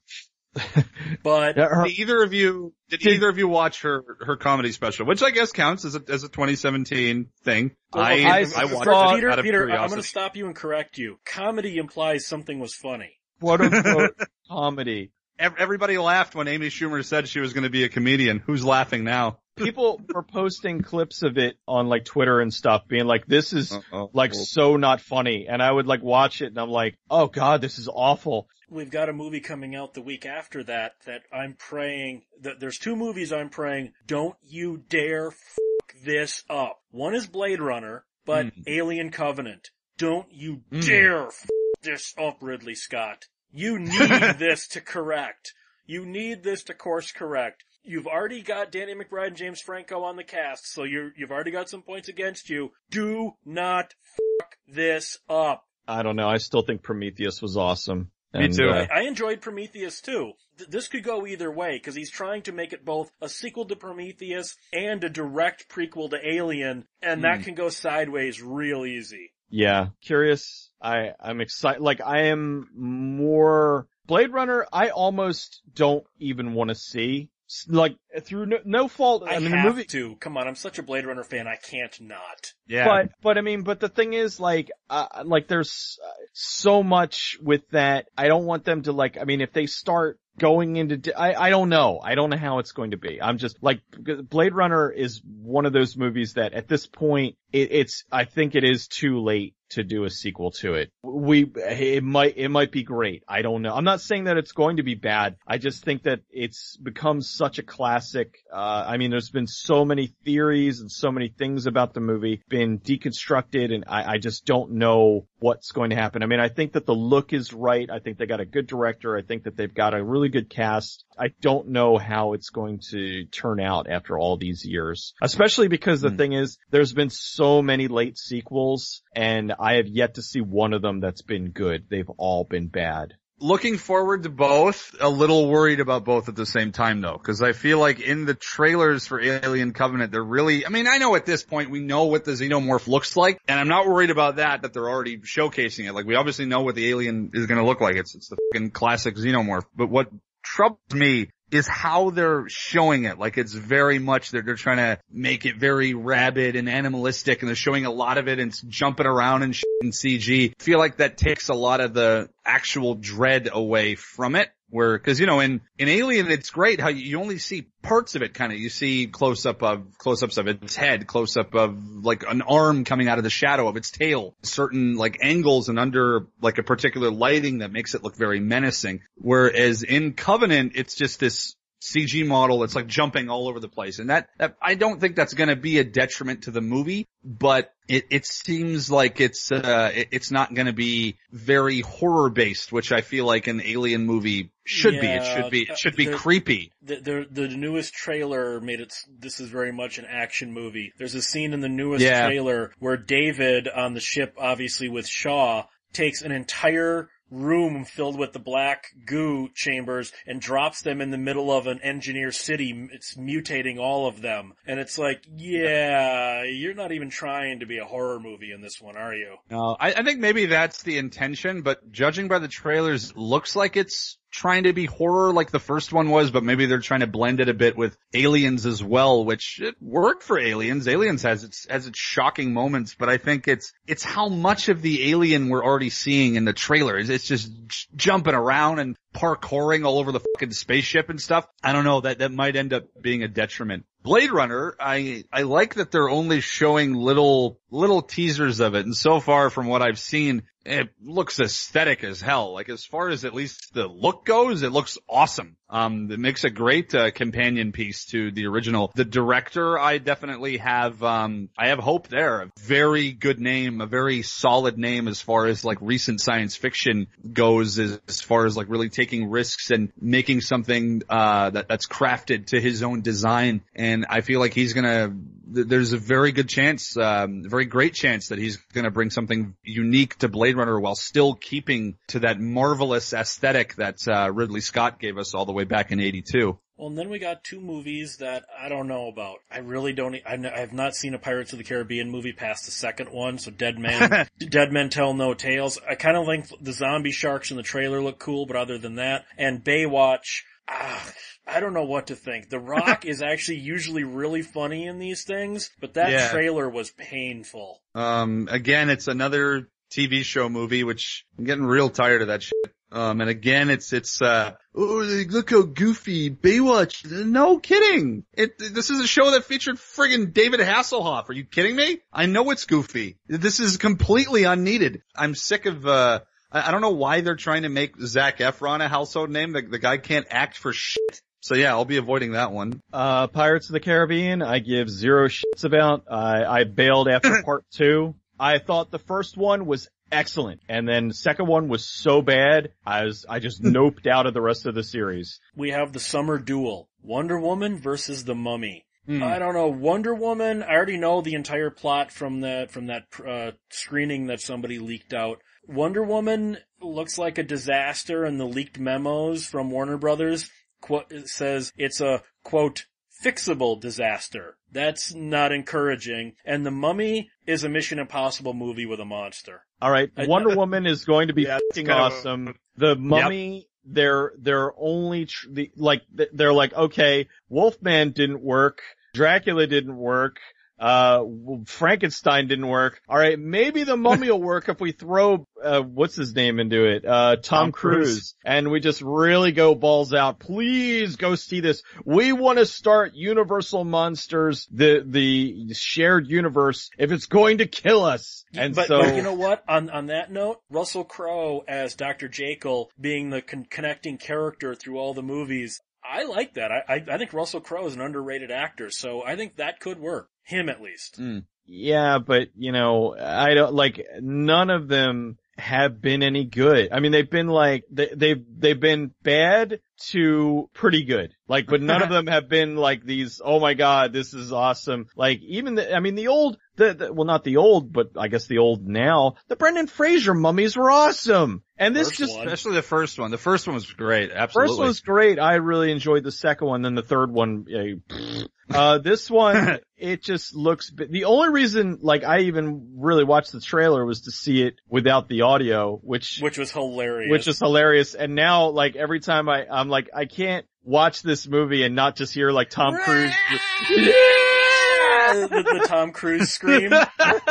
Speaker 2: But
Speaker 3: Yeah, her-
Speaker 1: Did either of you did,
Speaker 3: Did-
Speaker 1: either of you watch her her comedy special, which I guess counts as a as a 2017 thing?
Speaker 2: Well,
Speaker 1: I
Speaker 3: I
Speaker 1: I,
Speaker 3: saw-
Speaker 1: watched
Speaker 2: Peter,
Speaker 1: it out of
Speaker 2: Peter, I'm going to stop you and correct you. Comedy implies something was funny.
Speaker 3: quote unquote comedy.
Speaker 1: Everybody laughed when Amy Schumer said she was going to be a comedian. Who's laughing now?
Speaker 3: People were posting clips of it on like Twitter and stuff being like, this is
Speaker 1: Uh-oh.
Speaker 3: like so not funny. And I would like watch it and I'm like, oh god, this is awful.
Speaker 2: We've got a movie coming out the week after that that I'm praying that there's two movies I'm praying don't you dare fuck this up. One is Blade Runner, but
Speaker 1: Mm.
Speaker 2: Alien Covenant. Don't you
Speaker 1: Mm.
Speaker 2: dare f- this up, Ridley Scott. You need this to correct. You need this to course correct. You've already got Danny McBride and James Franco on the cast, so you're, you've already got some points against you. Do not fuck this up.
Speaker 3: I don't know. I still think Prometheus was awesome.
Speaker 1: Me too.
Speaker 3: uh,
Speaker 2: I enjoyed Prometheus too. Th- this could go either way because he's trying to make it both a sequel to Prometheus and a direct prequel to Alien, and that
Speaker 1: Hmm.
Speaker 2: can go sideways real easy.
Speaker 3: Yeah, curious. I I'm excited. Like I am more Blade Runner. I almost don't even want to see. S- Like through no, no fault.
Speaker 2: I,
Speaker 3: I, mean, the
Speaker 2: have
Speaker 3: movie.
Speaker 2: to. Come on, I'm such a Blade Runner fan. I can't not.
Speaker 1: Yeah.
Speaker 3: But but I mean, but the thing is, like, uh, like there's uh, so much with that. I don't want them to like. I mean, if they start going into, di- I I don't know. I don't know how it's going to be. I'm just like Blade Runner is one of those movies that at this point it, it's. I think it is too late to do a sequel to it. We it might it might be great. I don't know. I'm not saying that it's going to be bad. I just think that it's become such a classic. Uh, I mean, there's been so many theories and so many things about the movie been deconstructed, and I, I just don't know what's going to happen. I mean, I think that the look is right. I think they got a good director. I think that they've got a really good cast. I don't know how it's going to turn out after all these years, especially because the
Speaker 1: Hmm.
Speaker 3: thing is, there's been so many late sequels, and I have yet to see one of them that's been good. They've all been bad.
Speaker 1: looking forward to both. A little worried about both at the same time though, because I feel like in the trailers for Alien Covenant, they're really. I mean, I know at this point we know what the xenomorph looks like, and I'm not worried about that. That they're already showcasing it. Like we obviously know what the alien is to look like. It's it's the fucking classic xenomorph. But what troubles me is how they're showing it. Like it's very much they're they're trying to make it very rabid and animalistic, and they're showing a lot of it and it's jumping around and in CG. I feel like that takes a lot of the actual dread away from it. Where, cause you know, in, in Alien, it's great how you, you only see parts of it kind of. You see close up of, close ups of its head, close up of like an arm coming out of the shadow of its tail, certain like angles and under like a particular lighting that makes it look very menacing. Whereas in Covenant, it's just this CG model that's like jumping all over the place. And that, that I don't think that's going to be a detriment to the movie, but it, it seems like it's, uh, it, it's not going to be very horror based, which I feel like an alien movie should be. It should be, it should be creepy.
Speaker 2: The, the, the newest trailer made it, this is very much an action movie. There's a scene in the newest
Speaker 1: Yeah.
Speaker 2: trailer where David on the ship, obviously with Shaw, takes an entire room filled with the black goo chambers and drops them in the middle of an engineer city. It's mutating all of them. And it's like, yeah, you're not even trying to be a horror movie in this one, are you?
Speaker 1: No, I, I think maybe that's the intention, but judging by the trailers, looks like it's trying to be horror like the first one was, but maybe they're trying to blend it a bit with aliens as well, which it worked for aliens. Aliens has its, has its shocking moments, but I think it's, it's how much of the alien we're already seeing in the trailers. It's just j- jumping around and parkouring all over the fucking spaceship and stuff. I don't know, that, that might end up being a detriment. Blade Runner, I, I like that they're only showing little, little teasers of it. And so far from what I've seen, it looks aesthetic as hell. Like as far as at least the look goes, it looks awesome. Um, it makes a great uh, companion piece to the original. The director, I definitely have, um, I have hope there. Very good name, a very solid name as far as like recent science fiction goes, as, as far as like really taking risks and making something uh, that that's crafted to his own design. And I feel like he's gonna. There's a very good chance, um, very great chance that he's gonna bring something unique to Blade Runner while still keeping to that marvelous aesthetic that uh, Ridley Scott gave us all the way back in '82.
Speaker 2: Well, and then we got two movies that I don't know about. I really don't. I have not seen a Pirates of the Caribbean movie past the second one. So Dead Men, Dead Men Tell No Tales. I kind of think the zombie sharks in the trailer look cool, but other than that, and Baywatch. Ah, I don't know what to think. The Rock is actually usually really funny in these things, but that
Speaker 1: Yeah.
Speaker 2: trailer was painful.
Speaker 1: Um, again, it's another TV show movie, which I'm getting real tired of that shit. Um, and again, it's, it's, uh, oh, look how goofy Baywatch. No kidding. It, this is a show that featured friggin' David Hasselhoff. Are you kidding me? I know it's goofy. This is completely unneeded. I'm sick of, uh, I, I don't know why they're trying to make Zac Efron a household name. The, the guy can't act for shit. So yeah, I'll be avoiding that one.
Speaker 3: Uh, Pirates of the Caribbean, I give zero shits about. I, I bailed after part two. I thought the first one was excellent, and then the second one was so bad, I was, I just noped out of the rest of the series.
Speaker 2: We have the summer duel. Wonder Woman versus the Mummy.
Speaker 1: Hmm.
Speaker 2: I don't know. Wonder Woman, I already know the entire plot from that, from that, uh, screening that somebody leaked out. Wonder Woman looks like a disaster and the leaked memos from Warner Brothers quote, says it's a quote, fixable disaster. That's not encouraging. And the Mummy is a Mission Impossible movie with a monster.
Speaker 3: Alright,
Speaker 2: I-
Speaker 3: Wonder Woman is going to be
Speaker 1: Yeah, it's
Speaker 3: fucking
Speaker 1: kind of-
Speaker 3: awesome. The Mummy, they're, they're only, tr- the, like, they're like, okay, Wolfman didn't work, Dracula didn't work, uh, Frankenstein didn't work. Alright, maybe the mummy will work if we throw, uh, what's his name into it? Uh, Tom,
Speaker 1: Tom
Speaker 3: Cruise.
Speaker 1: Cruise.
Speaker 3: And we just really go balls out. Please go see this. We want to start Universal Monsters, the, the shared universe, if it's going to kill us. And
Speaker 2: but,
Speaker 3: so,
Speaker 2: but you know what? On on that note, Russell Crowe as Dr. Jekyll being the con- connecting character through all the movies, I like that. I, I I think Russell Crowe is an underrated actor, so I think that could work. Him at least.
Speaker 3: Yeah, but you know, I don't like none of them have been any good. I mean, they've been like they, they've they've been bad to pretty good. Like, but none of them have been like these. Oh my god, this is awesome. Like even the, I mean, the old, the, the well, not the old, but I guess the old now. The Brendan Fraser mummies were awesome, and this
Speaker 2: First
Speaker 3: just
Speaker 2: one.
Speaker 1: Especially the first one. The first one was great. Absolutely.
Speaker 3: First one was great. I really enjoyed the second one. Then the third one, eh, uh, this one, it just looks, bi- the only reason, like, I even really watched the trailer was to see it without the audio, which,
Speaker 2: Which was hilarious.
Speaker 3: which is hilarious. And now, like, every time I, I'm like, I can't watch this movie and not just hear, like, Tom Cruise.
Speaker 2: the, the Tom Cruise scream.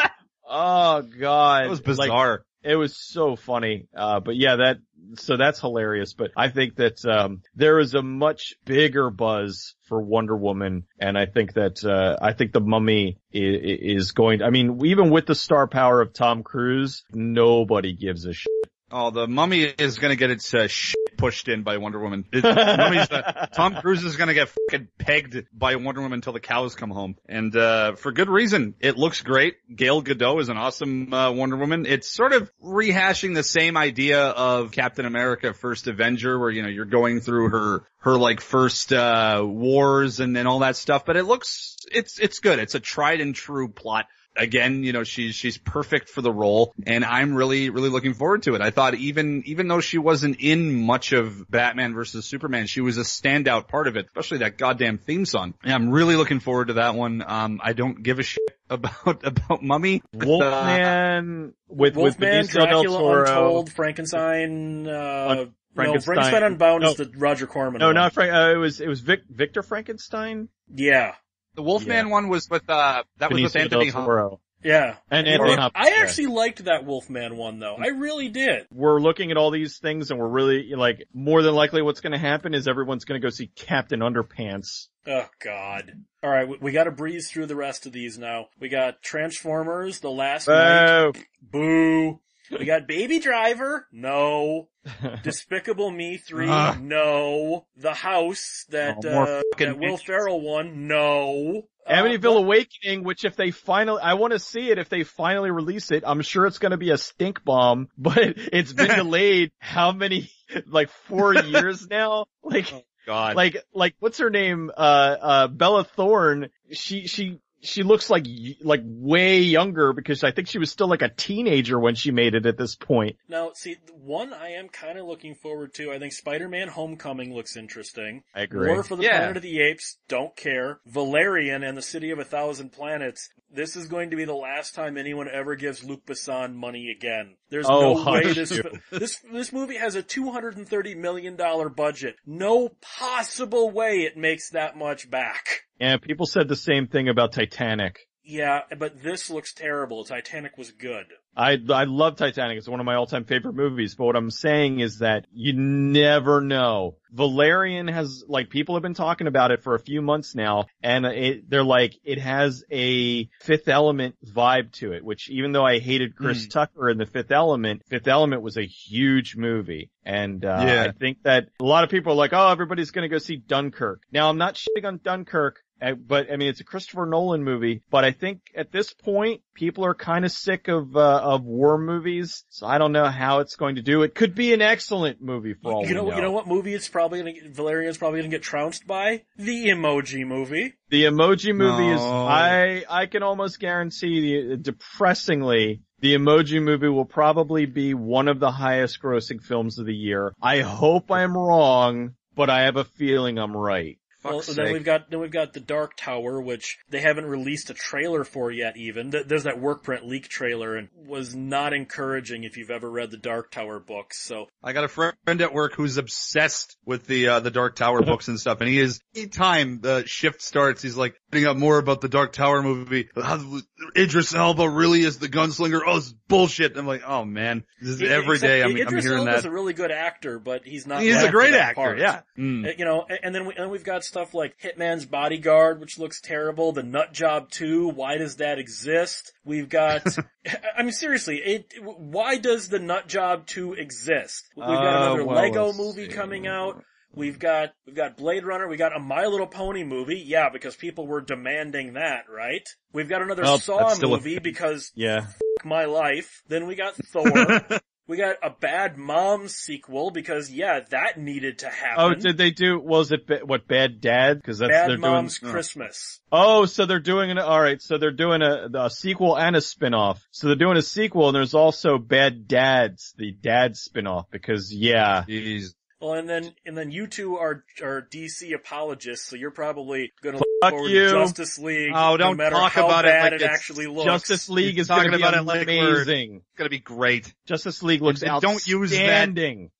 Speaker 3: oh god.
Speaker 1: That was
Speaker 3: Like,
Speaker 1: bizarre.
Speaker 3: It was so funny. Uh, but yeah, that, so that's hilarious. But I think that, um, there is a much bigger buzz for Wonder Woman. And I think that, uh, I think the mummy is, is going To, I mean, even with the star power of Tom Cruise, nobody gives a shit.
Speaker 1: oh, the mummy is gonna get its uh, shit pushed in by Wonder Woman. It, uh, Tom Cruise is gonna get fucking pegged by Wonder Woman until the cows come home. And, uh, for good reason. It looks great. Gal Gadot is an awesome, uh, Wonder Woman. It's sort of rehashing the same idea of Captain America First Avenger where, you know, you're going through her, her like first, uh, wars and, then all that stuff. But it looks, it's, it's good. It's a tried and true plot again, you know, she's, she's perfect for the role and I'm really, really looking forward to it. I thought even, even though she wasn't in much of Batman versus Superman, she was a standout part of it, especially that goddamn theme song. Yeah, I'm really looking forward to that one. Um, I don't give a shit about, about Mummy. but, uh,
Speaker 3: Wolfman with, with del
Speaker 2: Dracula,
Speaker 3: Toro.
Speaker 2: Untold, Frankenstein, uh,
Speaker 3: Frankenstein.
Speaker 2: no, Frankenstein Unbound
Speaker 3: No.
Speaker 2: is the Roger Corman
Speaker 3: No,
Speaker 2: one.
Speaker 3: not Frank, uh, it was, it was Vic, Victor Frankenstein?
Speaker 2: Yeah.
Speaker 1: The Wolfman
Speaker 3: Yeah.
Speaker 1: one was with, uh, that was with Anthony
Speaker 3: del
Speaker 1: Hopkins.
Speaker 2: Yeah.
Speaker 3: And Anthony Hopkins,
Speaker 2: I
Speaker 3: yeah.
Speaker 2: actually liked that Wolfman one though. I really did.
Speaker 3: we're looking at all these things and we're really like more than likely what's going to happen is everyone's going to go see Captain Underpants.
Speaker 2: Oh god. Alright, we, we gotta breeze through the rest of these now. We got Transformers, The Last Knight.
Speaker 3: Boo.
Speaker 2: We got Baby Driver. No. Despicable Me 3.
Speaker 1: Ugh.
Speaker 2: No. The House that,
Speaker 1: Oh,
Speaker 2: uh, that Will. Ferrell won. No. Uh,
Speaker 3: Amityville Awakening, which if they finally, I want to see it if they finally release it. I'm sure it's going to be a stink bomb, but it's been delayed how many, like four years now? Like,
Speaker 1: God.
Speaker 3: like, like, what's her name? Uh, uh, Bella Thorne. She, she, she looks like, like way younger because I think she was still like a teenager when she made it at this point.
Speaker 2: Now, see, one I am kind of looking forward to. I think Spider-Man Homecoming looks interesting.
Speaker 3: I agree.
Speaker 2: War for the
Speaker 1: Yeah.
Speaker 2: Planet of the Apes, don't care. Valerian and the City of a Thousand Planets. This is going to be the last time anyone ever gives Luc Besson money again. There's
Speaker 3: Oh,
Speaker 2: no way this, this, this movie has a $230 million budget. No possible way it makes that much back.
Speaker 3: Yeah, people said the same thing about Titanic.
Speaker 2: Yeah, but this looks terrible. Titanic was good.
Speaker 3: I I love Titanic. It's one of my all-time favorite movies. But what I'm saying is that you never know. Valerian has like people have been talking about it for a few months now, and it, they're like it has a Fifth Element vibe to it. Which even though I hated Chris
Speaker 1: Mm.
Speaker 3: Tucker in the Fifth Element, Fifth Element was a huge movie, and uh,
Speaker 1: Yeah.
Speaker 3: I think that a lot of people are like, oh, everybody's going to go see Dunkirk. Now I'm not shitting on Dunkirk. But I mean, it's a Christopher Nolan movie. But I think at this point, people are kind of sick of uh, of war movies. So I don't know how it's going to do. It could be an excellent movie for all
Speaker 2: You
Speaker 3: we
Speaker 2: know,
Speaker 3: know.
Speaker 2: you know what movie it's probably gonna get, Valerian's probably gonna get trounced by? The Emoji Movie.
Speaker 3: The Emoji Movie is. I I can almost guarantee, the, depressingly, the Emoji Movie will probably be one of the highest grossing films of the year. I hope I'm wrong, but I have a feeling I'm right.
Speaker 2: Well, then we've got then we've got the Dark Tower, which they haven't released a trailer for yet. Even there's that work print leak trailer, and was not encouraging if you've ever read the Dark Tower books. So
Speaker 1: I got a friend at work who's obsessed with the uh, the Dark Tower books and stuff, and he is anytime the shift starts, he's like putting up more about the Dark Tower movie. How Idris Elba really is the gunslinger. Oh, it's bullshit. I'm like, oh man, this is every
Speaker 2: Except
Speaker 1: day. I'm, I'm
Speaker 2: Idris
Speaker 1: hearing
Speaker 2: Elba's
Speaker 1: that.
Speaker 2: a really good actor, but he's not.
Speaker 1: He's a great actor.
Speaker 2: part.
Speaker 1: Yeah. Mm.
Speaker 2: Uh, You know, and then we, and we've got stuff like Hitman's Bodyguard, which looks terrible. The Nut Job 2, why does that exist? We've got, I mean seriously, it, why does the Nut Job 2 exist? We've got
Speaker 3: Uh,
Speaker 2: another
Speaker 3: well,
Speaker 2: Lego movie
Speaker 3: see.
Speaker 2: coming out. We've got, we've got Blade Runner, we got a My Little Pony movie, yeah, because people were demanding that, right? We've got another
Speaker 3: Well,
Speaker 2: Saw
Speaker 1: that's still a-
Speaker 2: movie because
Speaker 3: Yeah.
Speaker 2: f- my life. Then we got Thor. we got a Bad Mom sequel because yeah, that needed to happen.
Speaker 3: Oh, did they do? Was it ba- what Bad Dad? Because that's
Speaker 2: Bad
Speaker 3: they're
Speaker 2: Moms
Speaker 3: doing.
Speaker 2: Christmas.
Speaker 3: Oh, so they're doing an. All right, so they're doing a, a sequel and a spin-off. So they're doing a sequel, and there's also Bad Dads, the dad spin-off. Because yeah,
Speaker 1: Jeez.
Speaker 2: Well, and then and then you two are are DC apologists, so you're probably going to look
Speaker 3: Fuck
Speaker 2: forward
Speaker 3: you.
Speaker 2: to Justice League.
Speaker 1: Oh, don't
Speaker 2: matter
Speaker 1: talk
Speaker 2: how
Speaker 1: about it
Speaker 2: bad
Speaker 1: like
Speaker 2: it actually looks.
Speaker 3: Justice League
Speaker 1: You're
Speaker 3: is
Speaker 1: talking
Speaker 3: be
Speaker 1: about it like
Speaker 3: amazing.
Speaker 1: It's gonna be great.
Speaker 3: Justice League looks
Speaker 1: And don't use that-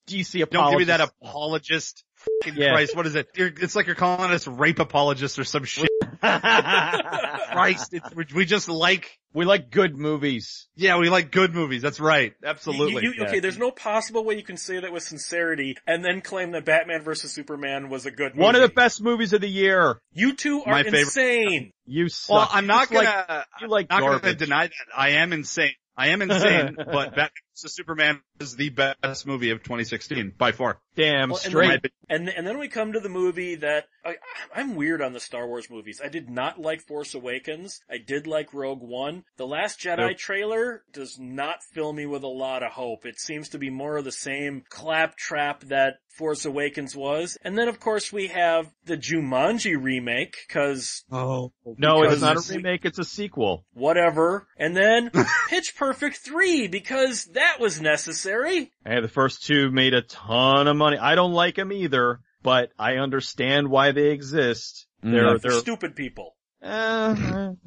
Speaker 3: DC apologist.
Speaker 1: Don't give me that apologist. Fucking
Speaker 3: Yeah.
Speaker 1: Christ, what is it? You're, it's like you're calling us rape apologists or some shit. Christ, it's, we- we just like,
Speaker 3: we like good movies.
Speaker 1: yeah, we like good movies. That's right. Absolutely.
Speaker 2: You- you-
Speaker 3: yeah.
Speaker 2: Okay, there's no possible way you can say that with sincerity and then claim that Batman vs Superman was a good movie.
Speaker 3: One of the best movies of the year.
Speaker 2: You two are
Speaker 1: My favorite-
Speaker 2: insane.
Speaker 3: You suck.
Speaker 1: well, I'm not
Speaker 3: You like-
Speaker 1: gonna,
Speaker 3: you like
Speaker 1: I'm not gonna deny that. I am insane. I am insane, but Batman vs Superman is the best movie of 2016 by far.
Speaker 3: Damn
Speaker 2: Well, and
Speaker 3: straight.
Speaker 2: then- And and then we come to the movie that I, I'm weird on the Star Wars movies. I did not like Force Awakens. I did like Rogue One. The Last Jedi
Speaker 3: Nope.
Speaker 2: trailer does not fill me with a lot of hope. It seems to be more of the same claptrap that Force Awakens was. And then of course we have the Jumanji remake because
Speaker 1: Oh.
Speaker 3: no, it's not a remake. It's a sequel.
Speaker 2: whatever. And then Pitch Perfect 3 because that was necessary.
Speaker 3: Hey, the first two made a ton of money. I don't like them either, but I understand why they exist. They're,
Speaker 2: Not
Speaker 3: they're,
Speaker 2: stupid people.
Speaker 3: uh,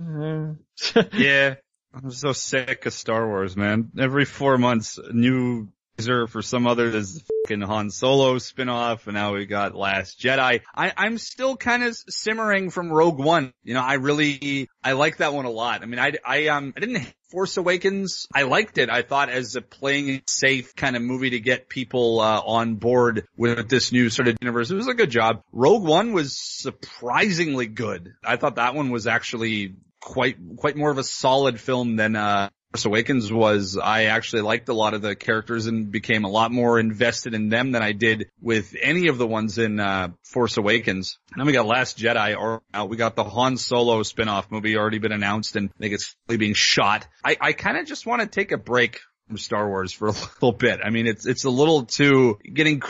Speaker 3: uh,
Speaker 1: Yeah. I'm so sick of Star Wars, man. Every four months, new teaser for some other there's fucking Han Solo spinoff, and now we got Last Jedi. I, I'm still kind of simmering from Rogue One. You know, I really I like that one a lot. I mean, I I um I didn't Force Awakens, I liked it. I thought as a playing safe kind of movie to get people uh, on board with this new sort of universe. It was a good job. Rogue One was surprisingly good. I thought that one was actually quite quite more of a solid film than uh Force Awakens was I actually liked a lot of the characters and became a lot more invested in them than I did with any of the ones in uh, Force Awakens. And then we got Last Jedi or uh, we got the Han Solo spin-off movie already been announced and I think it's being shot. I, I kind of just want to take a break from Star Wars for a little bit. I mean, it's, it's a little too getting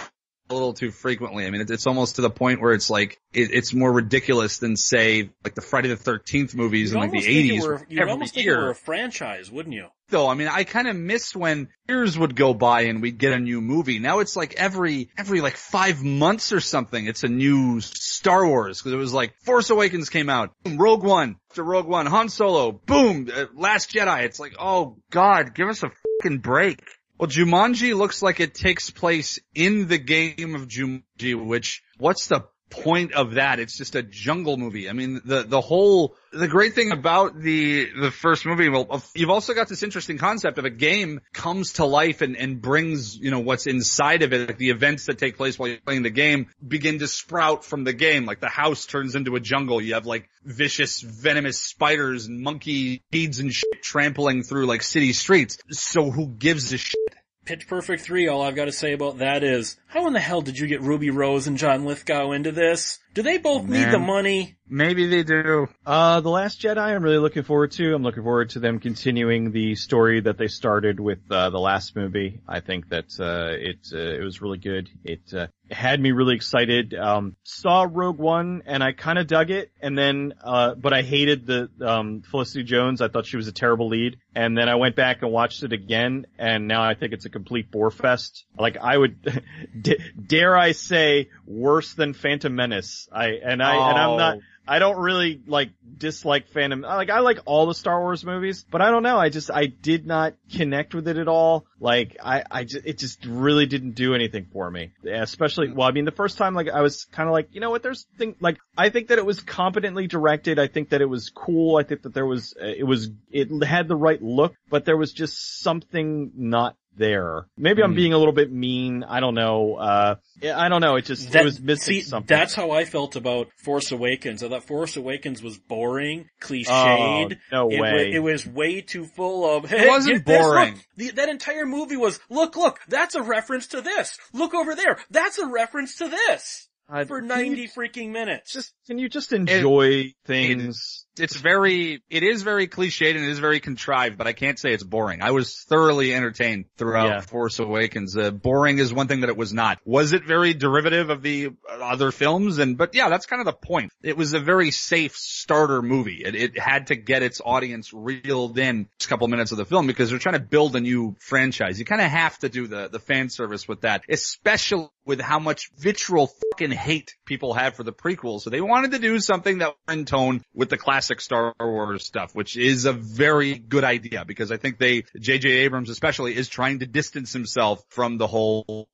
Speaker 1: a little too frequently. I mean, it's, it's almost to the point where it's like it, it's more ridiculous than say like the Friday the Thirteenth movies in like the eighties.
Speaker 2: You'd almost think it were a franchise, wouldn't you?
Speaker 1: Though, I mean, I kind of missed when years would go by and we'd get a new movie. Now it's like every every like five months or something, it's a new Star Wars because it was like Force Awakens came out, boom, Rogue One, to Rogue One, Han Solo, boom, uh, Last Jedi. It's like, oh God, give us a fucking break. Well, Jumanji looks like it takes place in the game of Jumanji, which, what's the point of that? It's just a jungle movie. I mean, the, the whole, the great thing about the, the first movie, well, you've also got this interesting concept of a game comes to life and, and brings, you know, what's inside of it, like the events that take place while you're playing the game begin to sprout from the game. Like the house turns into a jungle. You have like vicious, venomous spiders and monkey beads and shit trampling through like city streets. So who gives a shit?
Speaker 2: Pitch Perfect 3, all I've got to say about that is, how in the hell did you get Ruby Rose and John Lithgow into this? Do they both
Speaker 1: oh,
Speaker 2: need the money?
Speaker 1: Maybe they do.
Speaker 3: Uh, The Last Jedi I'm really looking forward to. I'm looking forward to them continuing the story that they started with, uh, the last movie. I think that, uh, it, uh, it was really good. It, uh, had me really excited. Um, saw Rogue One and I kind of dug it and then, uh, but I hated the, um, Felicity Jones. I thought she was a terrible lead. And then I went back and watched it again and now I think it's a complete bore fest. Like I would, dare I say, worse than Phantom Menace. I, and I, oh. and I'm not, oh. I don't really like dislike Phantom. Like I like all the Star Wars movies, but I don't know. I just I did not connect with it at all. Like I I just it just really didn't do anything for me. Especially hmm. well, I mean the first time like I was kind of like you know what there's thing like I think that it was competently directed. I think that it was cool. I think that there was it was it had the right look, but there was just something not there. Maybe I'm hmm. being a little bit mean. I don't know. Uh, I don't know. It just that, it was missing
Speaker 2: see,
Speaker 3: something.
Speaker 2: That's how I felt about Force Awakens. I thought Force Awakens was boring, cliched.
Speaker 3: Oh, no
Speaker 2: it
Speaker 3: way.
Speaker 2: Was, it was way too full of. Hey,
Speaker 1: it wasn't boring.
Speaker 2: The, that entire movie was look, look. That's a reference to this. Look over there. That's a reference to this. Uh, for 90 you, freaking minutes.
Speaker 3: Just, can you just enjoy it, things?
Speaker 1: it's very, it is very cliched and it is very contrived, but I can't say it's boring. I was thoroughly entertained throughout yeah. Force Awakens. Uh, boring is one thing that it was not. Was it very derivative of the other films? And, but yeah, that's kind of the point. It was a very safe starter movie. It, it had to get its audience reeled in a couple minutes of the film because they're trying to build a new franchise. You kind of have to do the, the fan service with that, especially with how much vitriol fucking hate people have for the prequels. So they wanted to do something that was in tone with the classic Star Wars stuff, which is a very good idea because I think they, J.J. Abrams especially, is trying to distance himself from the whole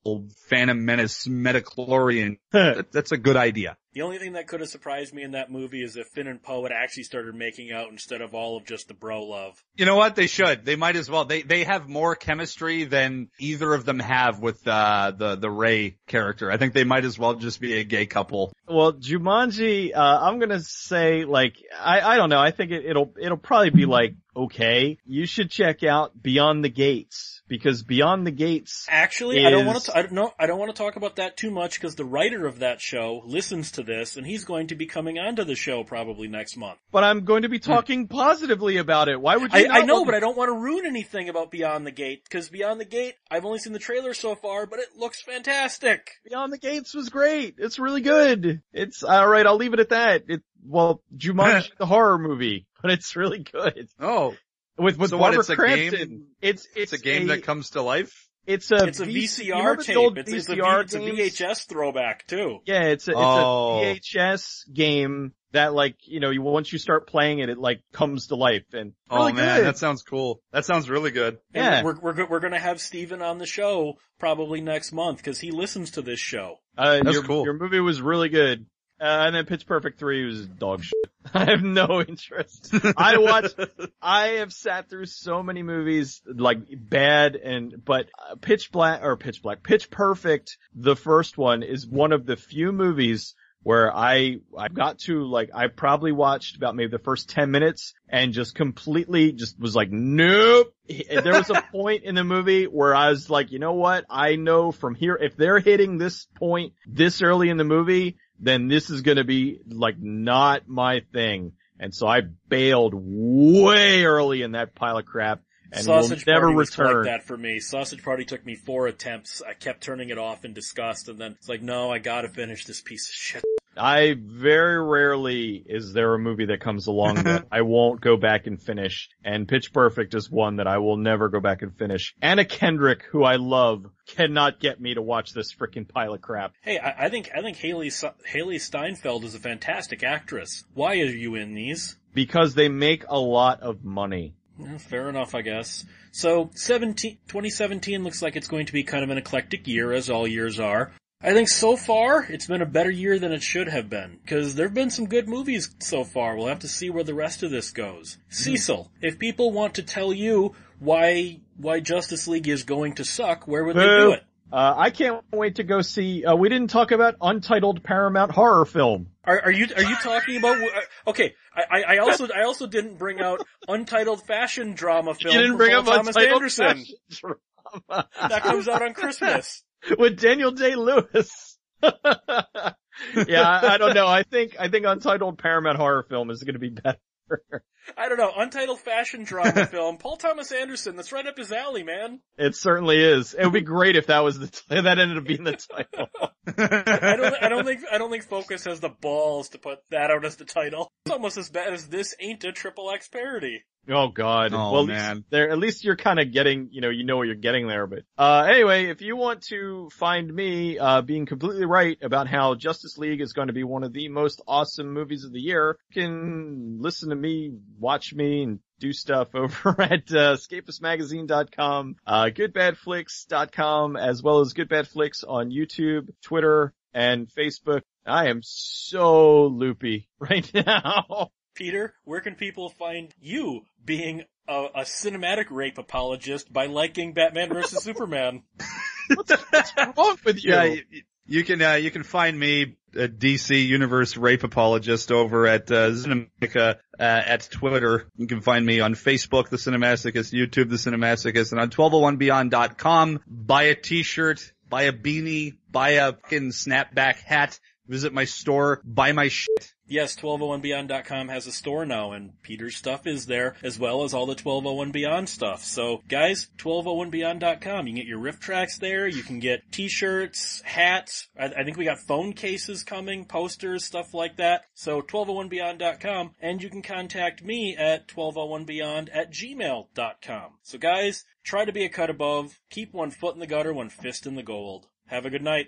Speaker 1: Phantom Menace midi-chlorian. That's a good idea.
Speaker 2: The only thing that could have surprised me in that movie is if Finn and Poe had actually started making out instead of all of just the bro love.
Speaker 1: You know what? They should. They might as well. They they have more chemistry than either of them have with uh, the the Rey character. I think they might as well just be a gay couple.
Speaker 3: Well, Jumanji, uh, I'm gonna say like I I don't know. I think it, it'll it'll probably be like okay. You should check out Beyond the Gates because Beyond the Gates.
Speaker 2: Actually,
Speaker 3: is...
Speaker 2: I don't want to. I don't know. I don't want to talk about that too much because the writer of that show listens to this, and he's going to be coming onto the show probably next month.
Speaker 3: But I'm going to be hmm. talking positively about it. Why would you?
Speaker 2: I, I know, but I don't want to ruin anything about Beyond the Gate because Beyond the Gate, I've only seen the trailer so far, but it looks fantastic.
Speaker 3: Beyond the Gates was great. It's really good. It's all right. I'll leave it at that. It well, Jumanji the horror movie, but it's really good.
Speaker 1: Oh,
Speaker 3: with with
Speaker 1: so
Speaker 3: Barbara
Speaker 1: what, it's
Speaker 3: Crampton.
Speaker 1: A game,
Speaker 3: it's
Speaker 1: it's, it's a game a, that comes to life.
Speaker 3: It's a
Speaker 2: It's a
Speaker 3: V- you
Speaker 2: VCR
Speaker 3: remember
Speaker 2: tape.
Speaker 3: old
Speaker 2: It's, it's, a,
Speaker 3: VCR
Speaker 2: V- it's a? VHS throwback too.
Speaker 3: Yeah, it's a, it's
Speaker 1: Oh.
Speaker 3: a VHS game that like, you know, you, once you start playing it, it like comes to life and
Speaker 1: Oh
Speaker 3: really
Speaker 1: man,
Speaker 3: good.
Speaker 1: that sounds cool. That sounds really good.
Speaker 2: And
Speaker 3: Yeah.
Speaker 2: we're we're we're gonna have Steven on the show probably next month because he listens to this show.
Speaker 3: Uh,
Speaker 1: That's
Speaker 3: your,
Speaker 1: cool.
Speaker 3: Your movie was really good. Uh, and then Pitch Perfect 3 was dog shit. I have no interest. I watched, I have sat through so many movies, like bad and, but uh, Pitch Black, or Pitch Black, Pitch Perfect, the first one is one of the few movies where I, I got to like, I probably watched about maybe the first 10 minutes and just completely just was like, nope. There was a point in the movie where I was like, you know what? I know from here, if they're hitting this point this early in the movie, then this is gonna be like not my thing. And so I bailed way early in that pile of crap and
Speaker 2: Sausage
Speaker 3: will never
Speaker 2: Party was
Speaker 3: return.
Speaker 2: like that for me. Sausage Party took me four attempts. I kept turning it off in disgust, and then it's like, no, I gotta finish this piece of shit.
Speaker 3: I very rarely is there a movie that comes along that I won't go back and finish. And Pitch Perfect is one that I will never go back and finish. Anna Kendrick, who I love, cannot get me to watch this freaking pile of crap.
Speaker 2: Hey, I, I think I think Hailee Hailee Steinfeld is a fantastic actress. Why are you in these?
Speaker 3: Because they make a lot of money.
Speaker 2: Yeah, fair enough, I guess. So 17, 2017 looks like it's going to be kind of an eclectic year, as all years are. I think so far it's been a better year than it should have been because there've been some good movies so far. We'll have to see where the rest of this goes. Cecil, if people want to tell you why why Justice League is going to suck, where would they do it?
Speaker 3: Uh, I can't wait to go see, uh, we didn't talk about Untitled Paramount horror film.
Speaker 2: Are, are you are you talking about? uh, Okay, I, I I also I also didn't bring out untitled fashion drama film.
Speaker 3: you didn't bring
Speaker 2: Paul
Speaker 3: up
Speaker 2: Thomas
Speaker 3: Untitled
Speaker 2: Anderson
Speaker 3: Fashion Drama.
Speaker 2: that comes out on Christmas.
Speaker 3: with Daniel Day Lewis. yeah, I, I don't know. I think I think Untitled Paramount horror film is going to be better.
Speaker 2: I don't know, untitled fashion drama film. Paul Thomas Anderson, that's right up his alley, man.
Speaker 3: It certainly is. It would be great if that was the t- that ended up being the title.
Speaker 2: I don't, I don't think, I don't think Focus has the balls to put that out as the title. It's almost as bad as this ain't a triple X parody.
Speaker 3: Oh God.
Speaker 1: Oh,
Speaker 3: well, at least
Speaker 1: man.
Speaker 3: there, at least you're kind of getting, you know, you know what you're getting there. But uh, anyway, if you want to find me uh, being completely right about how Justice League is going to be one of the most awesome movies of the year, you can listen to me, watch me, and do stuff over at uh, escapistmagazine.com, uh, goodbadflix.com, as well as Good Bad Flicks on YouTube, Twitter, and Facebook. I am so loopy right now.
Speaker 2: Peter, where can people find you being a, a cinematic rape apologist by liking Batman vs Superman?
Speaker 3: What's wrong with you?
Speaker 1: Yeah, you, can uh, you can find me a DC Universe rape apologist over at uh, Cinematica uh, at Twitter. You can find me on Facebook, The Cinemasochist, YouTube, The Cinemasochist, and on 1201beyond.com. Buy a T-shirt, buy a beanie, buy a fucking snapback hat. Visit my store, buy my shit.
Speaker 2: Yes, 1201beyond.com has a store now and Peter's stuff is there as well as all the 1201 Beyond stuff. So guys, 1201beyond.com. You can get your riff tracks there. You can get t-shirts, hats. I, I think we got phone cases coming, posters, stuff like that. So 1201beyond.com and you can contact me at 1201beyond at gmail.com. So guys, try to be a cut above. Keep one foot in the gutter, one fist in the gold. Have a good night.